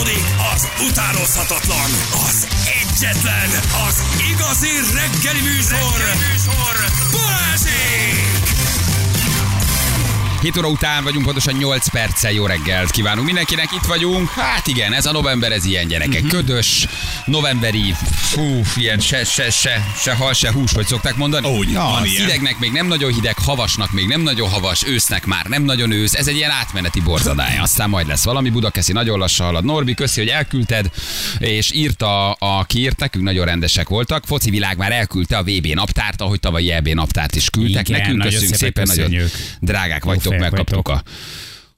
Folytatódik az utánozhatatlan, az egyetlen, az igazi reggeli műsor, reggeli műsor Balázsék! 7 óra után vagyunk, pontosan 8 perccel jó reggelt kívánunk mindenkinek, itt vagyunk. Hát igen, ez a november, ez ilyen gyerekek. Mhm. Ködös, novemberi, fú, ilyen se, se, se, se hal, se hús, hogy szokták mondani. Úgy, ja, van ilyen. hidegnek még nem nagyon hideg, havasnak még nem nagyon havas, ősznek már nem nagyon ősz. Ez egy ilyen átmeneti borzadály. Aztán majd lesz valami. Budakeszi nagyon lassan halad. Norbi, köszi, hogy elküldted, és írta, a, ki írt nekünk, nagyon rendesek voltak. Foci világ már elküldte a VB naptárt, ahogy tavalyi EB naptárt is küldtek Igen, nekünk. Köszönjük szépen szépen, nagyon drágák vagytok, fejek megkaptuk vagytok. a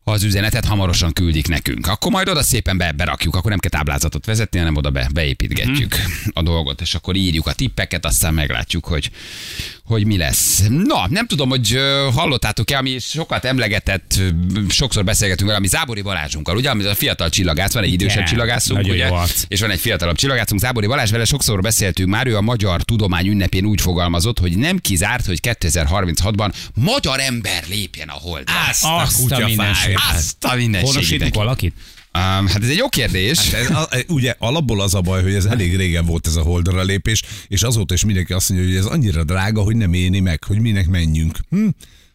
az üzenetet hamarosan küldik nekünk. Akkor majd oda szépen be, berakjuk, akkor nem kell táblázatot vezetni, hanem oda be, beépítgetjük a dolgot, és akkor írjuk a tippeket, aztán meglátjuk, hogy, hogy mi lesz. Na, nem tudom, hogy hallottátok-e, ami sokat emlegetett, sokszor beszélgetünk vele, ami Zábori Balázsunkkal, ugye, ami a fiatal csillagász, van egy idősebb csillagászunk, nagyon ugye, és van egy fiatalabb csillagászunk, Zábori Balázs, vele sokszor beszéltünk már, ő a Magyar Tudomány ünnepén úgy fogalmazott, hogy nem kizárt, hogy 2036-ban magyar ember lépjen a holdra. Azt Azt a kutyafáj. mindenségét. Azt a Honosítunk mindenségét. valakit? Um, hát ez egy jó kérdés. Ez, a, ugye alapból az a baj, hogy ez elég régen volt ez a holdra lépés, és azóta is mindenki azt mondja, hogy ez annyira drága, hogy nem éni meg, hogy minek menjünk. Hm?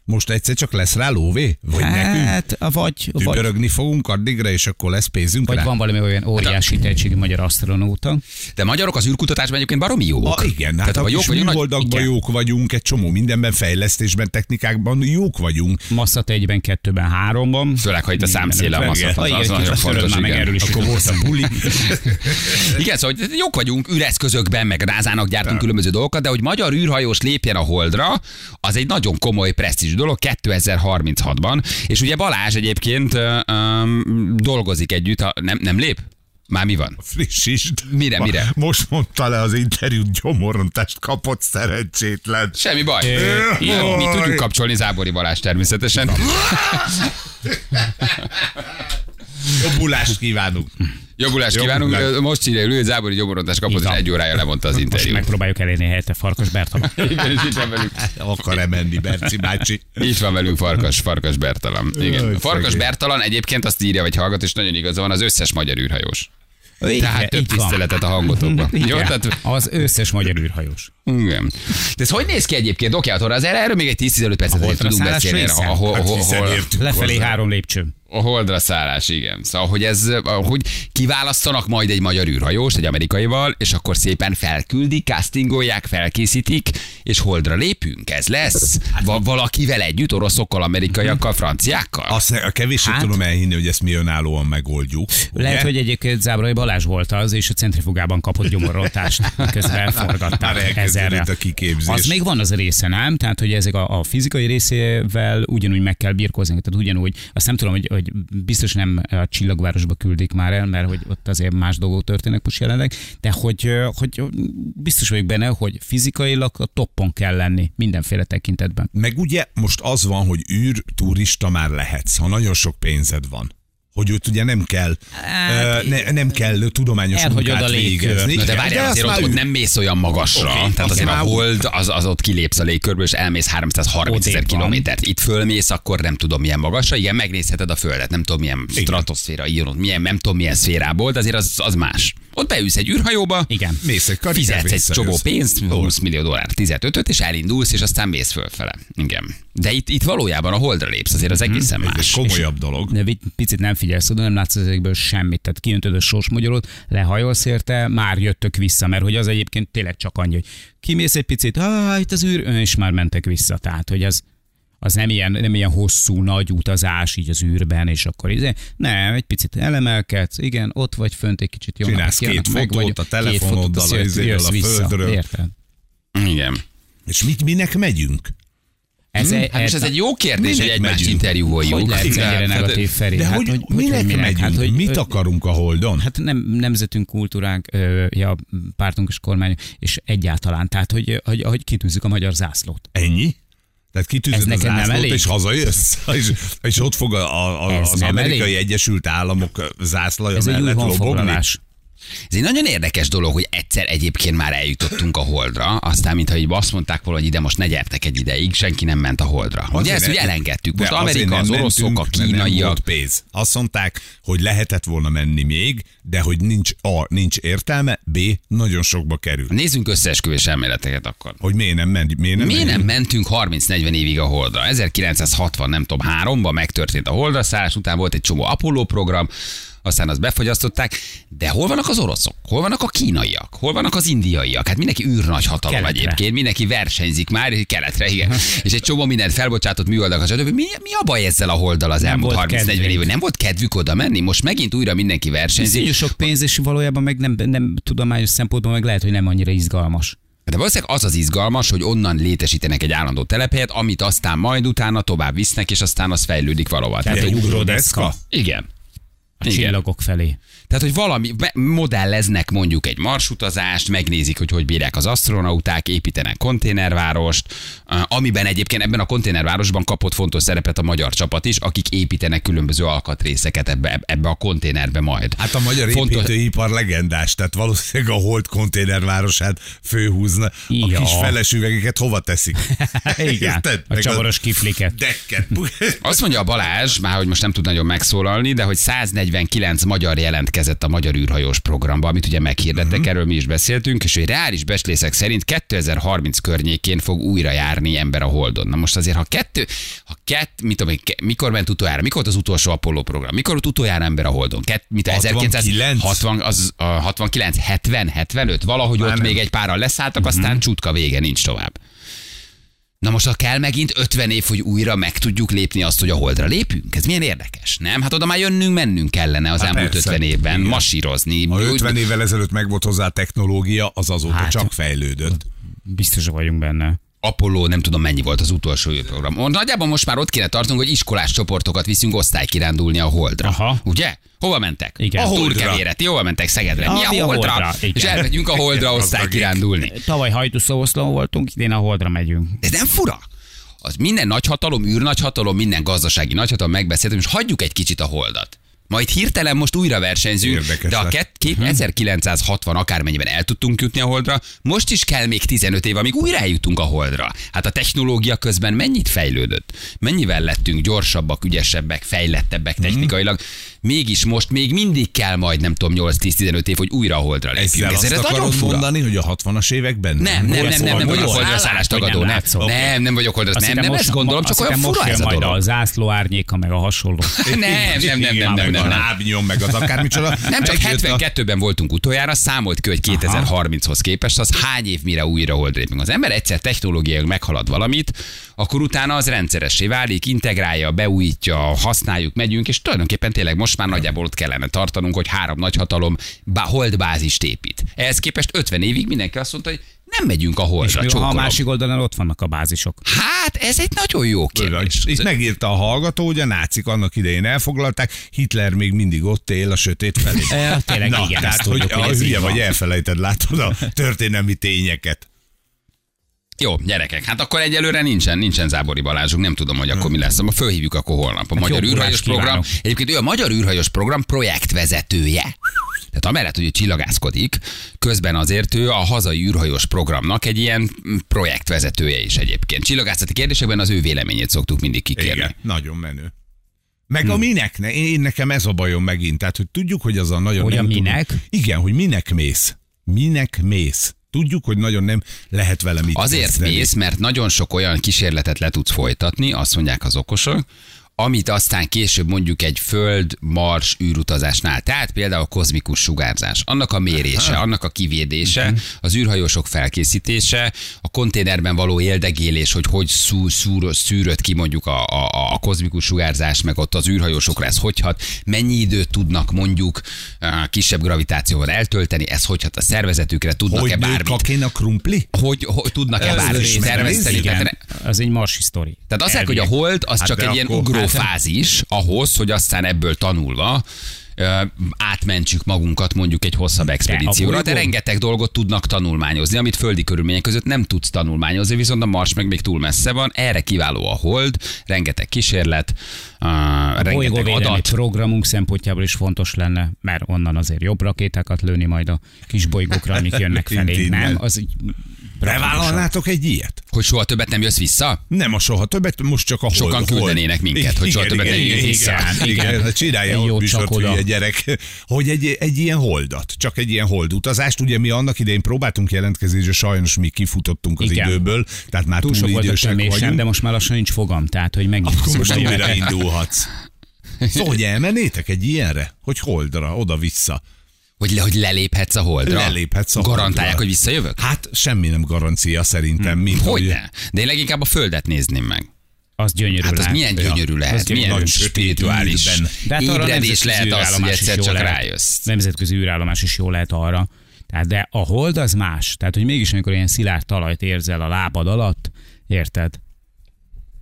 Most egyszer csak lesz rá lóvé? Vagy nekünk? Hát, vagy, vagy, Tübörögni fogunk addigra, és akkor lesz pénzünk vagy rá? van valami olyan óriási tehetségű magyar asztronóta. De magyarok az űrkutatásban egyébként baromi jók. A, igen, Tehát hát ha a jók vagyunk, műholdakban jók vagyunk, egy csomó mindenben, fejlesztésben, technikákban jók vagyunk. Masszat egyben, kettőben, háromban. Főleg, ha itt a számszéle a Igen. masszat, az, az nagyon fontos. meg erről is Akkor volt a buli. igen, szóval hogy jók vagyunk űreszközökben, meg názának gyártunk különböző dolgokat, de hogy magyar űrhajós lépjen a holdra, az egy nagyon komoly presztízs dolog 2036-ban. És ugye Balázs egyébként ö, dolgozik együtt, ha nem, nem lép? Már mi van? Frissítsd. Mire, mire? Most mondta le az interjút, gyomorontást kapott szerencsétlen. Semmi baj. Igen, mi tudjuk kapcsolni Zábori Balázs természetesen. Jobbulást kívánunk. Jobbulást kívánunk. Jobbulást. Most írja, hogy Zábori gyomorontás kapott, és egy órája lemondta az Most interjút. megpróbáljuk elérni helyette Farkas Bertalan. Igen, és itt van velünk. Akar-e menni, Berci bácsi? Itt van velünk Farkas, Farkas Bertalan. Igen. Farkas. Bertalan egyébként azt írja, vagy hallgat, és nagyon igaza van, az összes magyar űrhajós. Igen, Tehát több így van. tiszteletet a hangotokban. Jó, Igen, tehát Az összes magyar űrhajós. igen. De ez hogy néz ki egyébként? Oké, akkor az erről még egy 10-15 percet tudunk beszélni. szállás A, hol, Hát hol, hiszen hol, értünk Lefelé három lépcső. A holdra szállás, igen. Szóval, hogy ez, hogy kiválasztanak majd egy magyar űrhajóst, egy amerikaival, és akkor szépen felküldik, castingolják, felkészítik, és holdra lépünk. Ez lesz. Va- valakivel együtt, oroszokkal, amerikaiakkal, franciákkal? Azt a kevéssé Hát- tudom elhinni, hogy ezt mi önállóan megoldjuk. Lehet, ugye? hogy egyébként Zábrai Balázs volt az, és a centrifugában kapott gyomorrontást, miközben Már elforgatták elkezdődött ezerre. a kiképzés. Az még van az a része, nem? Tehát, hogy ezek a, a fizikai részével ugyanúgy meg kell birkózni. Tehát ugyanúgy, azt nem tudom, hogy, hogy biztos nem a csillagvárosba küldik már el, mert hogy ott azért más dolgok történnek most jelenleg, de hogy, hogy biztos vagyok benne, hogy fizikailag a toppon kell lenni mindenféle tekintetben. Meg ugye most az van, hogy űr turista már lehetsz, ha nagyon sok pénzed van. Hogy ott ugye nem kell, Hát, ne, nem kell tudományos Elhagyod munkát a légkört. végezni. Na de Igen, várjál, azért ott, ott nem mész olyan magasra. Oké, Tehát azért a hold, az, az ott kilépsz a légkörből, és elmész 330 ezer kilométert. Itt fölmész, akkor nem tudom milyen magasra. Igen, megnézheted a Földet, nem tudom milyen stratoszféra, írod, milyen, nem tudom milyen szférából, de azért az, az más. Ott beülsz egy űrhajóba, Igen. Mész egy fizetsz egy csomó pénzt, 20 millió dollár, 15 és elindulsz, és aztán mész fölfele. Igen. De itt, itt valójában a holdra lépsz, azért az egészen Ez egy más. komolyabb dolog. De egy picit nem figyelsz oda, nem látsz ezekből semmit. Tehát kijöntöd a sorsmagyarot, lehajolsz érte, már jöttök vissza, mert hogy az egyébként tényleg csak annyi, hogy kimész egy picit, ah, itt az űr, és már mentek vissza. Tehát, hogy az, az nem ilyen, nem ilyen hosszú, nagy utazás így az űrben, és akkor izé, nem, egy picit elemelkedsz, igen, ott vagy fönt egy kicsit jönnek, Csinálsz két meg fotót vagy, a telefonoddal, két a jössz- jössz a vissza, földről. Érted? Igen. És mit, minek megyünk? Ez, egy, Hát most ez egy jó kérdés, hogy egymást interjúoljuk. hogy lehet ennyire negatív Feri? De hát, hogy, hogy, minek, hogy megyünk? Hát, hogy, Mit akarunk a holdon? Hát nem nemzetünk, kultúránk, ö, ja, pártunk és kormány, és egyáltalán. Tehát, hogy, hogy, hogy kitűzzük a magyar zászlót. Ennyi? Tehát kitűzöd a neked nem zászlót, elég? és hazajössz? És, és ott fog a, a, Ez az amerikai elég? Egyesült Államok zászlaja Ez egy mellett lobogni? Ez egy nagyon érdekes dolog, hogy egyszer egyébként már eljutottunk a holdra, aztán mintha így azt mondták volna, hogy ide most ne gyertek egy ideig, senki nem ment a holdra. Ugye ezt ugye elengedtük. Most Amerika, az oroszok, a kínaiak. volt pénz. Azt mondták, hogy lehetett volna menni még, de hogy nincs A, nincs értelme, B, nagyon sokba kerül. Nézzünk összeesküvés elméleteket akkor. Hogy miért nem ment, miért nem Miért nem mentünk? mentünk 30-40 évig a Holdra? 1960, nem tudom, háromban megtörtént a Holdra szállás, után volt egy csomó Apollo program, aztán azt befogyasztották, de hol vannak az oroszok? Hol vannak a kínaiak? Hol vannak az indiaiak? Hát mindenki űrnagy hatalom Keletre. egyébként, mindenki versenyzik már, keletre, igen. És egy csomó mindent felbocsátott műoldakat, stb. Mi, mi a baj ezzel a Holddal az elmúlt volt 30-40 kedvünk. évben? Nem volt kedvük oda menni? Most megint újra mindenki versenyzik. Iszonyú sok pénz, és valójában meg nem, nem tudományos szempontból meg lehet, hogy nem annyira izgalmas. De valószínűleg az az izgalmas, hogy onnan létesítenek egy állandó telephelyet, amit aztán majd utána tovább visznek, és aztán az fejlődik valahol. Tehát Tehát, egy ugródeszka igen. A Igen. csillagok felé. Tehát, hogy valami, modelleznek mondjuk egy marsutazást, megnézik, hogy hogy bírják az astronauták, építenek konténervárost, amiben egyébként ebben a konténervárosban kapott fontos szerepet a magyar csapat is, akik építenek különböző alkatrészeket ebbe, ebbe a konténerbe majd. Hát a magyar Fontos- építőipar legendás, tehát valószínűleg a Holt konténervárosát főhúzna. A Ja. kis feles üvegeket hova teszik? Igen, Érted? a csavaros kifliket. Dekket. Azt mondja a Balázs, már hogy most nem tud nagyon megszólalni, de hogy 149 magyar jelentkezett a magyar űrhajós programba, amit ugye meghirdettek, uh-huh. erről mi is beszéltünk, és hogy reális becslések szerint 2030 környékén fog újra járni ember a Holdon. Na most azért, ha kettő, ha kett, mit tudom, én, mikor ment utoljára, mikor volt az utolsó Apollo program, mikor volt utoljára ember a Holdon? Kett, mit, 69? 1960, az, a 69, 70, 75, valahogy Már ott nem. még egy párral leszálltak, aztán csutka vége, nincs tovább. Na most, ha kell megint 50 év, hogy újra meg tudjuk lépni azt, hogy a holdra lépünk? Ez milyen érdekes, nem? Hát oda már jönnünk, mennünk kellene az Hát elmúlt persze. 50 évben, Igen. masírozni. Ha Úgy- 50 évvel ezelőtt meg volt hozzá a technológia, az azóta Hát. csak fejlődött. Biztosak vagyunk benne. Apollo, nem tudom mennyi volt az utolsó űrprogram. Ó, Nagyjából most már ott kéne tartunk, hogy iskolás csoportokat viszünk osztálykirándulni a holdra. Aha. Ugye? Hova mentek? Igen. A A Holdra. Ti hova mentek Szegedre? Mi a mi a holdra? Holdra. És elmegyünk a holdra osztálykirándulni. Tavaly hajtószóoszlón voltunk, idén a Holdra megyünk. De ez nem fura? Az minden nagyhatalom, űrnagyhatalom, minden gazdasági nagyhatalom megbeszéltünk, és hagyjuk egy kicsit a holdat. Majd hirtelen most újra versenyzünk, Érdekes de a lett. két, két, 1960 akármennyiben el tudtunk jutni a holdra, most is kell még 15 év, amíg újra eljutunk a holdra. Hát a technológia közben mennyit fejlődött? Mennyivel lettünk gyorsabbak, ügyesebbek, fejlettebbek technikailag? Mégis most még mindig kell majd, nem tudom, 8-10-15 év, hogy újra a holdra lépjünk. Ezzel azt ez nagyon fura. mondani, hogy a 60-as években Nem, nem, nem, nem, nem, nem vagyok Holdra hogy tagadó, nem nem. Nem, nem vagyok holdra, Azt nem, nem, most- ezt gondolom, azt csak olyan fura ez a dolog. a zászló árnyéka, meg a hasonló. Nem, nem, nem, nem, nem, meg nem, nem. lábnyom, meg az akármicsoda. Nem csak Megjött a- 72-ben voltunk utoljára, számolt ki, hogy 2030-hoz képest az hány év mire újra holdra lépünk. Az ember egyszer technológiailag meghalad valamit, akkor utána az rendszeressé válik, integrálja, beújítja, használjuk, megyünk, és tulajdonképpen tényleg most már nagyjából ott kellene tartanunk, hogy három nagyhatalom bá, holdbázist épít. Ehhez képest 50 évig mindenki azt mondta, hogy nem megyünk a És holdra, mi, ha a másik oldalon ott vannak a bázisok. Hát ez egy nagyon jó kérdés. Itt megírta a hallgató, hogy a nácik annak idején elfoglalták, Hitler még mindig ott él a sötét felé. Tényleg Na, igen, tehát, hogy tudjuk, hogy ez így hülye vagy elfelejted, látod a történelmi tényeket. Jó, gyerekek, hát akkor egyelőre nincsen, nincsen Zábori Balázsunk, nem tudom, hogy akkor mi lesz. Ma fölhívjuk akkor holnap. A Magyar jó űrhajós program. Egyébként ő a Magyar űrhajós program projektvezetője. Tehát amellett, hogy ő csillagászkodik, közben azért ő a hazai űrhajós programnak egy ilyen projektvezetője is egyébként. Csillagászati kérdésekben az ő véleményét szoktuk mindig kikérni. Igen, nagyon menő. Meg a minek? Ne? Én nekem ez a bajom megint. Tehát, hogy tudjuk, hogy az a nagyon Hogy a tudom- minek? Igen, hogy minek mész. Minek mész. Tudjuk, hogy nagyon nem lehet vele mit Azért kezdeni. mész, mert nagyon sok olyan kísérletet le tudsz folytatni, azt mondják az okosok, amit aztán később mondjuk egy föld-mars űrutazásnál, tehát például a kozmikus sugárzás, annak a mérése, annak a kivédése, az űrhajósok felkészítése, a konténerben való éldegélés, hogy hogy szú, szúr, szűrött ki mondjuk a, a, a kozmikus sugárzás, meg ott az űrhajósokra ez hogy hat, mennyi időt tudnak mondjuk a kisebb gravitációval eltölteni, ez hogy hat a szervezetükre, tudnak-e Hogy bármit? a krumpli? hogy, hogy tudnak-e Ez bármit szervezteni. Tehát, az egy marsi sztori. tehát azt hogy a hold az Hát csak egy ilyen akkor- ugrófázis ahhoz, hogy aztán ebből tanulva átmentsük magunkat mondjuk egy hosszabb expedícióra. De rengeteg dolgot tudnak tanulmányozni, amit földi körülmények között nem tudsz tanulmányozni, viszont a Mars meg még túl messze van. Erre kiváló a hold, rengeteg kísérlet, ö, rengeteg Bolygóvédelmi adat. programunk szempontjából is fontos lenne, mert onnan azért jobb rakétákat lőni majd a kis bolygókra, amik jönnek felé. Nem, az. Bevállalnátok egy ilyet? Hogy soha többet nem jössz vissza? Nem a soha többet, most csak a hold. Sokan küldenének minket, hogy soha Igen, többet igen, ne jöjjünk igen, vissza. Igen, Igen. igen, hát csinálja műsort, csak oda. hülye gyerek, hogy egy, egy ilyen holdat, csak egy ilyen holdutazást. Ugye mi annak idején próbáltunk jelentkezni, és sajnos mi kifutottunk az Igen. időből, tehát már Túl túl, sok a idősek vagyunk. de most már lassan nincs fogam, tehát hogy megint Akkor most újra indulhatsz. Szóval, hogy elmennétek egy ilyenre? Hogy holdra, oda-vissza? Hogy, le, hogy leléphetsz a holdra? Leléphetsz a Garantálják, holdra. hogy visszajövök? Hát semmi nem garancia szerintem. Mint Hogy ne? De én leginkább a földet nézném meg. Az gyönyörű Hát az lehet. milyen gyönyörű Az lehet, milyen Nagyon sötét spirituális. De hát ébredés lehet az, hogy egyszer csak lehet. rájössz. Nemzetközi űrállomás is jó lehet arra. Tehát de a hold az más. Tehát, hogy mégis amikor ilyen szilárd talajt érzel a lábad alatt, érted?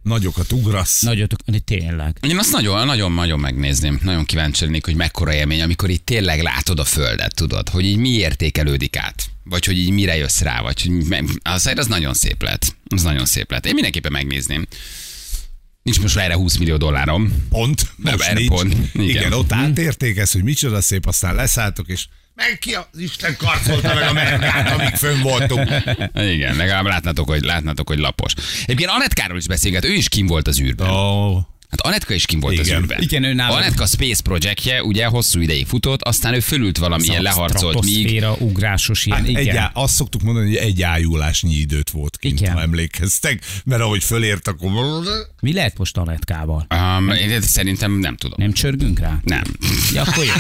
Nagyokat ugrasz. Nagyot, de tényleg. Én azt nagyon, nagyon, nagyon megnézném. Nagyon kíváncsi lennék, hogy mekkora élmény, amikor itt tényleg látod a földet, tudod, hogy így mi értékelődik át. Vagy hogy így mire jössz rá, vagy hogy az, az nagyon szép lett. Az nagyon szép lett. Én mindenképpen megnézném. Nincs most erre 20 millió dollárom. Pont. Nem, Most erre nincs. pont. Igen. Igen. ott átérték ezt, hogy micsoda szép, aztán leszálltok, és meg ki az Isten karcolta meg a merkát, amíg fönn voltunk. Igen, legalább látnátok, hogy, látnátok, hogy lapos. Egyébként Anetkáról is beszélget, ő is kim volt az űrben. Oh. Hát Anetka is kim volt Igen. az űrben. Igen, ő nála- Anetka Space projektje ugye hosszú ideig futott, aztán ő fölült valamilyen leharcolt míg. Ugrásos ilyen, Hát igen. egy, azt szoktuk mondani, hogy egy ájulásnyi időt volt kint, Igen. ha emlékeztek, mert ahogy fölért, akkor... Mi lehet most Anetkával? Um, én szerintem nem tudom. Nem csörgünk rá? Nem. Ja, akkor jó.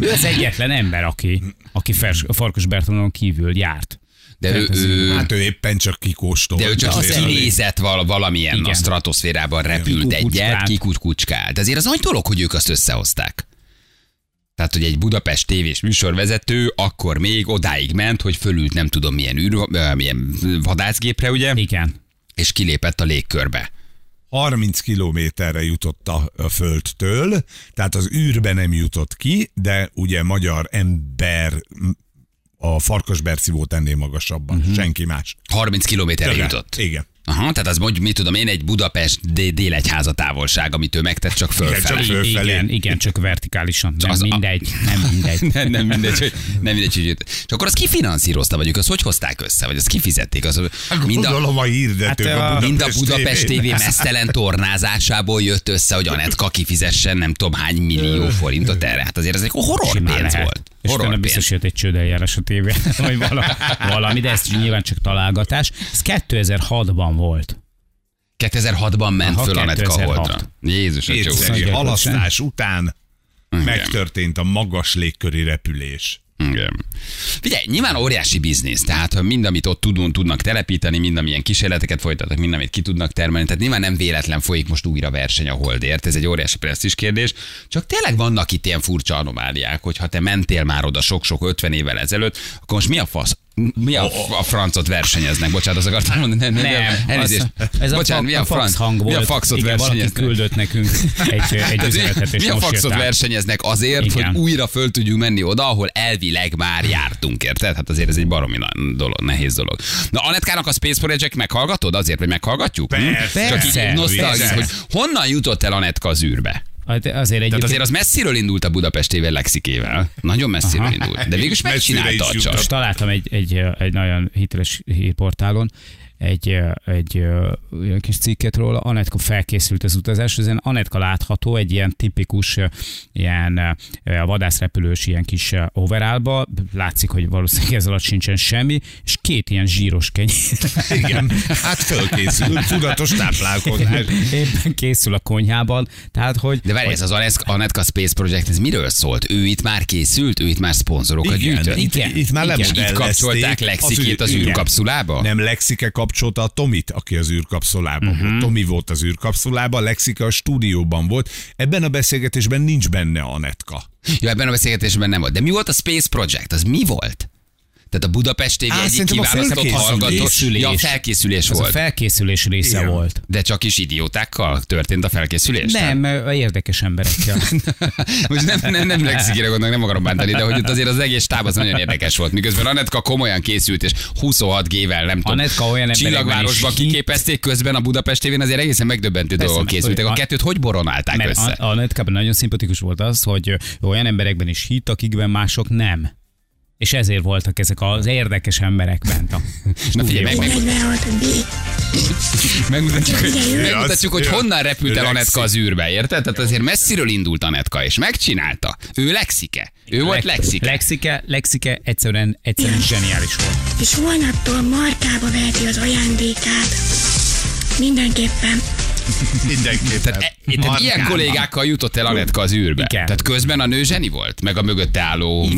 ő az egyetlen ember, aki, aki Fers, Farkas Bertolonon kívül járt. De ő, ő, Hát ő éppen csak kikóstolt. de ő csak Azért kinézett val- valamilyen Igen. a stratoszférában repült Kikukucskált. egyet, kikucskált. De azért az nagy dolog, hogy ők azt összehozták. Tehát, hogy egy Budapest tévés műsorvezető akkor még odáig ment, hogy fölült nem tudom milyen, űr, milyen vadászgépre, ugye, Igen. és kilépett a légkörbe. 30 kilométerre jutott a, földtől, tehát az űrbe nem jutott ki, de ugye magyar ember a Farkasberci volt ennél magasabban, uh-huh. senki más. 30 kilométerre Igen. jutott. Igen. Aha, tehát az mondjuk, mit tudom én, egy Budapest dé- délegyháza távolság, amit ő megtett csak fölfelé. csak föl- Fölfelé. Igen, igen, csak vertikálisan. Nem az a- mindegy, nem mindegy. nem, nem mindegy, hogy, nem mindegy, hogy. És akkor azt kifinanszírozta, vagy ők azt hogy hozták össze, vagy azt kifizették? Az, mind a, a hirdetők Hát, a a- mind a Budapest TV mesztelen tornázásából jött össze, hogy Anetka kifizessen nem tudom hány millió forintot erre. Hát azért ez egy horror pénz volt. És utána biztos jött egy csődeljárás a tévé, vagy valami, de ez nyilván csak találgatás. Ez 2006-ban volt. 2006-ban ment Aha, föl Anetka 2006. holdra. Jézus, a halasztás után Igen. megtörtént a magas légköri repülés. Igen. Figyelj, nyilván óriási biznisz, tehát mind, amit ott tudunk, tudnak telepíteni, mind, amilyen kísérleteket folytatnak, mind, amit ki tudnak termelni, tehát nyilván nem véletlen folyik most újra verseny a Holdért, ez egy óriási presztis kérdés, csak tényleg vannak itt ilyen furcsa anomáliák, hogy ha te mentél már oda sok-sok 50 évvel ezelőtt, akkor most mi a fasz? Mi a, a francot versenyeznek? Bocsánat, azt akartam mondani. Nem, nem, Nem, elnézést. ez a, Bocsánat, fa, mi a, a fax franc? hang volt. Mi a faxot Igen, valaki versenyeznek? küldött nekünk egy, egy üzenetet, és mi a faxot versenyeznek azért, Igen. hogy újra föl tudjunk menni oda, ahol elvileg már jártunk, érted? Hát azért ez egy baromi dolog, nehéz dolog. Na, Anetkának a Space Project meghallgatod? Azért, hogy meghallgatjuk? Hm? Persze. Csak így Persze. hogy honnan jutott el Anetka az űrbe? Hát Azért egy Tehát azért az messziről indult a Budapestével lexikével. Nagyon messziről Aha. indult. De végül is megcsinálta a. Most találtam egy, egy, egy nagyon hiteles hírportálon, egy, egy olyan kis cikket róla, Anetka felkészült az utazás, ezen Anetka látható egy ilyen tipikus ilyen a vadászrepülős ilyen kis overallba, látszik, hogy valószínűleg ez alatt sincsen semmi, és két ilyen zsíros kenyér. Igen, hát fölkészült, tudatos táplálkozás. Éppen készül a konyhában, tehát hogy... De várj, ez az Anetka- Anetka Space Project, ez miről szólt? Ő itt már készült, ő itt már szponzorokat gyűjtött. itt, Igen, itt már igen. Itt kapcsolták Lexikét az igen. űrkapszulába? Nem Lexike kapcsolta a Tomit, aki az űrkapszulában uh-huh. volt. Tomi volt az űrkapszulában, Lexike a stúdióban volt. Ebben a beszélgetésben nincs benne Anetka. Ja, ebben a beszélgetésben nem volt. De mi volt a Space Project? Az mi volt? Tehát a Budapest TV Á, egyik kiválasztott felkészülés. hallgató. Felkészülés. Ja, felkészülés Ez a volt. felkészülés része Igen. volt. De csak is idiótákkal történt a felkészülés? Nem, ö, érdekes emberekkel. Most nem, nem, nem lexikire gondolok, nem akarom bántani, de hogy ott azért az egész stáb az nagyon érdekes volt. Miközben Anetka komolyan készült, és 26 G-vel, nem tudom, Anetka olyan csillagvárosban kiképezték közben a Budapest tévén, azért egészen megdöbbentő Persze, dolgok mert készültek. A kettőt hogy boronálták Mert össze? a, a netkában nagyon szimpatikus volt az, hogy olyan emberekben is hit, akikben mások nem. És ezért voltak ezek az érdekes emberek bent a Na figyelj, meg, meg, 46 B. megmutatjuk, hogy, megmutatjuk, hogy honnan repült el Anetka az űrbe, érted? Tehát azért messziről indult Anetka, és megcsinálta. Ő Lexike. Ő volt Lexike. Lexike, Lexike egyszerűen, egyszerűen zseniális volt. És holnaptól markába veheti az ajándékát. Mindenképpen. Mindenképpen. Tehát, e, tehát ilyen kollégákkal jutott el Anetka az űrbe. Igen. Tehát közben a nő zseni volt, meg a mögötte álló.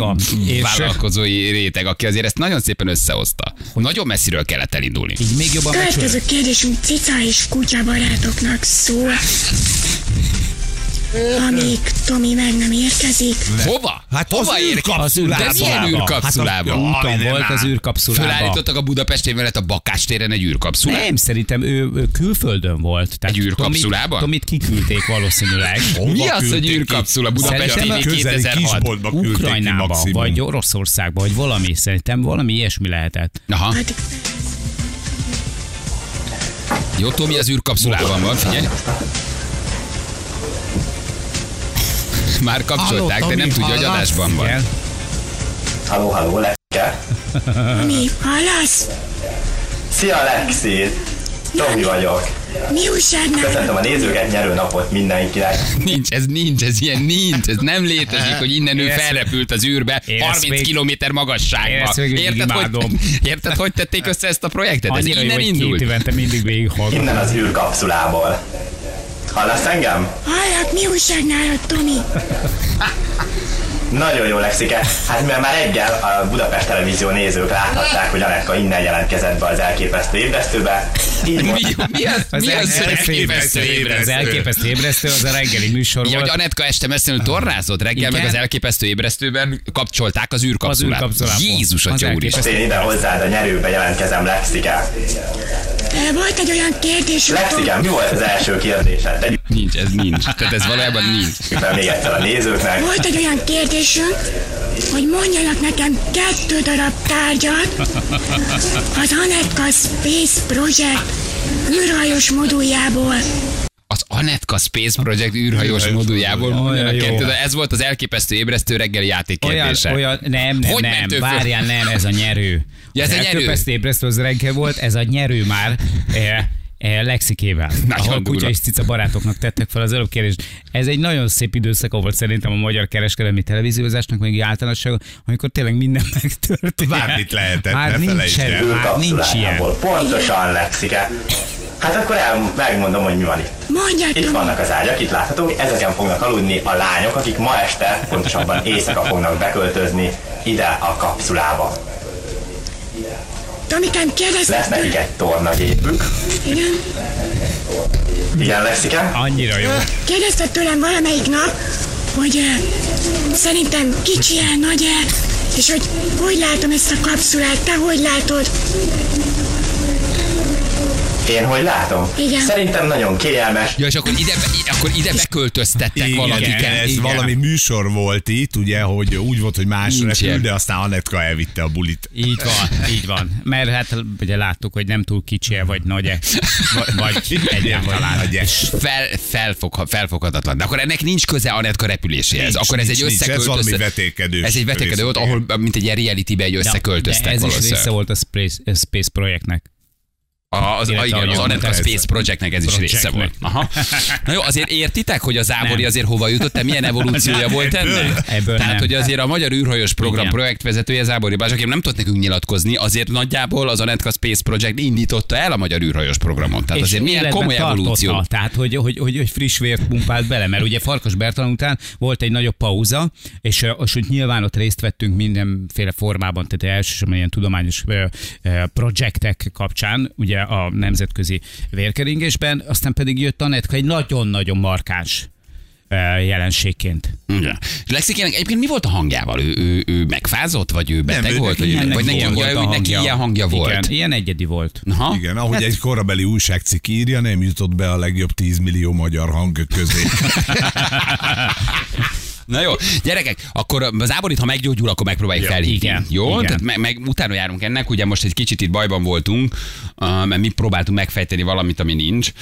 És- vállalkozói réteg, aki azért ezt nagyon szépen összehozta. Nagyon messziről kellett elindulni. Így még jobban. Következő kérdésünk cica és kutya barátoknak szól. Amíg Tomi meg nem érkezik, Hova? Hát Hova az űrkapszulába. De milyen űrkapszulába? Hát a- Úton volt az űrkapszulába. Fölállítottak a Budapest mellett a Bakás téren egy űrkapszulát? Nem, szerintem ő, ő külföldön volt. Tehát Egy űrkapszulában? Tomit, Tomit kiküldték valószínűleg. Mi Hova az, hogy űrkapszula Budapest Szerintem TV a közeli 2006? kisboltba küldték ki Ukrajnába, vagy Oroszországba, vagy valami. Szerintem valami ilyesmi lehetett. Aha. addig Jó, Tomi az űrkapszulában van, figyelj. Már kapcsolták, de nem Tomi, tudja, hogy adásban van. Igen. Halló, halló, Lexike. Tomi, hallasz? Szia, Lexi! Tomi vagyok. Mi újság? Köszöntöm a nézőket, nyerő napot mindenkinek. Nincs, ez nincs, ez ilyen nincs, ez nem létezik, hogy innen ő felrepült az űrbe Én ezt 30 még- kilométer Én magasságba. Érted, hogy, érted, hogy tették össze ezt a projektet? Ez Annyira jó, innen két indult. évente mindig végighallgatom. Innen az űrkapszulából. Hallasz engem? Hallak, mi újság nálad, Tomi? Nagyon jó, Lexike. Hát mivel már reggel a Budapest Televízió nézők láthatták, hogy Anetka innen jelentkezett be az elképesztő ébresztőbe. Így Mi, mi az, Az mi az, hogy elképesztő elképesztő Az ébresztő? elképesztő ébresztő, az a reggeli műsor Ja, hogy volt. Anetka este messzenül torrázott reggel, Igen. meg az elképesztő ébresztőben kapcsolták az űrkapszulát. Az űrkapszulából. Jézus, Az atya úristen. elképesztő. én ide hozzád a nyerőbe jelentkezem, Lexike. Volt egy olyan kérdésünk, Lexike, mi volt az első kérdésed? Tegyük Nincs, ez nincs. Tehát ez valójában nincs. még egyszer a nézőknek. Volt egy olyan kérdésünk, hogy mondjanak nekem kettő darab tárgyat az Anetka Space Project űrhajós moduljából. Anetka Space Project űrhajós moduljából Olyan de ez volt az elképesztő ébresztő reggeli játék Olyan, kérdése. olyan, nem, nem, Hogy nem, várjál, nem, ez a nyerő. Ja, ez Az a nyerő. elképesztő ébresztő az reggel volt, ez a nyerő már. E, e, Lexikével, Nagyon ahol kutya és cica barátoknak tettek fel az előbb kérdést. Ez egy nagyon szép időszaka volt szerintem a magyar kereskedelmi televíziózásnak, még általánosság, amikor tényleg minden megtörtént. Bármit lehetett, már ne nincs, felejtsd el. el, már nincs ilyen. Pontosan, Lexike. Hát akkor el, megmondom, hogy mi van itt. Mondjad, Itt vannak az ágyak, itt láthatók, ezeken fognak aludni a lányok, akik ma este, pontosabban éjszaka fognak beköltözni ide a kapszulába. Tomikám, kérdezted Lesz nekik egy tornagépük. Igen. Igen, Lexike? Annyira jó. Kérdezted tőlem valamelyik nap, hogy uh, szerintem kicsi-e, nagy-e, és hogy hogy látom ezt a kapszulát, te hogy látod? Én hogy látom? Igen. Szerintem nagyon kényelmes. Ja, és akkor ide, akkor ide beköltöztettek Igen, valakiket. igen, ez igen. valami műsor volt itt, ugye, hogy úgy volt, hogy más repül, de aztán Anetka elvitte a bulit. Így van, így van. Mert hát ugye láttuk, hogy nem túl kicsi vagy nagy vagy, vagy egyáltalán. Nagy es. Fel, felfog, felfoghatatlan. De akkor ennek nincs köze Anetka repüléséhez. Nincs, akkor ez nincs, egy nincs. Ez összeköltöztet. valami vetékedős Ez egy vetékedő volt, ahol mint egy ilyen reality-be egy De összeköltöztek ez is valószínűleg. része volt a Space, Space projektnek. A, az, a, igen, az mondtad, Space Projectnek ez is része volt. Aha. Na jó, azért értitek, hogy a Zábori Nem. azért hova jutott, te milyen evolúciója volt ennek? ebből Tehát, nem. hogy azért a Magyar űrhajós program Igen. projektvezetője Zábori Balázs, aki nem tudott nekünk nyilatkozni, azért nagyjából az Anetka Space Project indította el a Magyar űrhajós programot. Tehát azért milyen komoly evolúció. Tehát, hogy, hogy, hogy, hogy friss vért pumpált bele, mert ugye Farkas Bertalan után volt egy nagyobb pauza, és, és hogy nyilván ott részt vettünk mindenféle formában, tehát elsősorban ilyen tudományos projektek kapcsán, ugye a nemzetközi vérkeringésben, aztán pedig jött Anetka egy nagyon-nagyon markáns jelenségként. Igen. Lexikének egyébként mi volt a hangjával? Ő, ő, ő megfázott, vagy ő beteg ő volt? neki Vagy, vagy neki, volt ja, ő, neki ilyen hangja volt? Igen, ilyen egyedi volt. Aha. Igen, ahogy egy korabeli újságcikk írja, nem jutott be a legjobb 10 millió magyar hang közé. Na jó, gyerekek, akkor az áborit, ha meggyógyul, akkor megpróbáljuk felhívni. igen, jó? igen. Tehát meg, meg, utána járunk ennek, ugye most egy kicsit itt bajban voltunk, mert mi próbáltunk megfejteni valamit, ami nincs,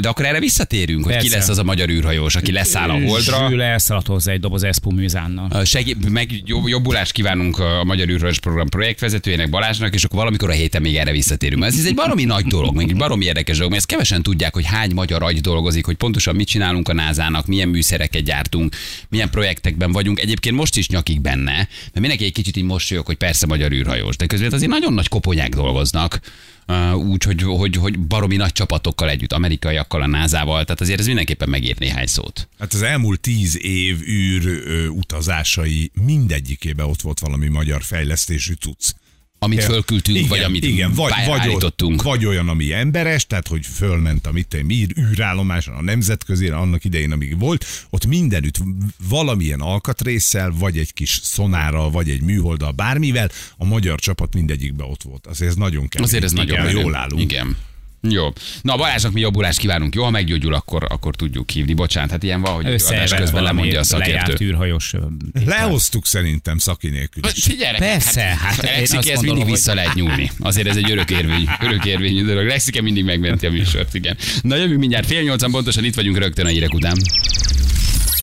de akkor erre visszatérünk, hogy ki Persze. lesz az a magyar űrhajós, aki leszáll a holdra. Zsül elszaladt hozzá egy doboz Eszpú műzánnal. Uh, Segí- meg jobb, jobbulást kívánunk a Magyar űrhajós program projektvezetőjének Balázsnak, és akkor valamikor a héten még erre visszatérünk. Mert Ez egy baromi nagy dolog, meg egy baromi érdekes dolog, mert ezt kevesen tudják, hogy hány magyar agy dolgozik, hogy pontosan mit csinálunk a názának, milyen műszereket gyártunk, milyen projektekben vagyunk. Egyébként most is nyakik benne, mert mindenki egy kicsit így mosolyog, hogy persze magyar űrhajós, de közben azért nagyon nagy koponyák dolgoznak. Uh, úgy, hogy, hogy, hogy baromi nagy csapatokkal együtt, amerikaiakkal, a názával, tehát azért ez mindenképpen megír néhány szót. Hát az elmúlt tíz év űr ö, utazásai mindegyikében ott volt valami magyar fejlesztésű cucc. Amit fölküldtünk, igen, vagy amit igen, vagy, vagy, vagy olyan, ami emberes, tehát hogy fölment a mit űr, űrállomáson, a nemzetközére, annak idején, amíg volt, ott mindenütt valamilyen alkatrészsel, vagy egy kis szonárral, vagy egy műholddal, bármivel, a magyar csapat mindegyikben ott volt. Azért ez nagyon kemény. Azért ez nagyon Igen, menő. jól állunk. Igen. Jó. Na, Balázsnak mi jobbulást kívánunk. Jó, ha meggyógyul, akkor, akkor tudjuk hívni. Bocsánat, hát ilyen van, hogy adás közben lemondja a szakértő. űrhajós. Lehoztuk szerintem szaki nélkül. Figyelj, Persze, hát a én Lexike, ez mindig hogy- vissza lehet nyúlni. Azért ez egy örökérvény, örökérvényű dolog. Lexike mindig megmenti a műsort, igen. Na jövünk mindjárt fél nyolcan, pontosan itt vagyunk rögtön a hírek után.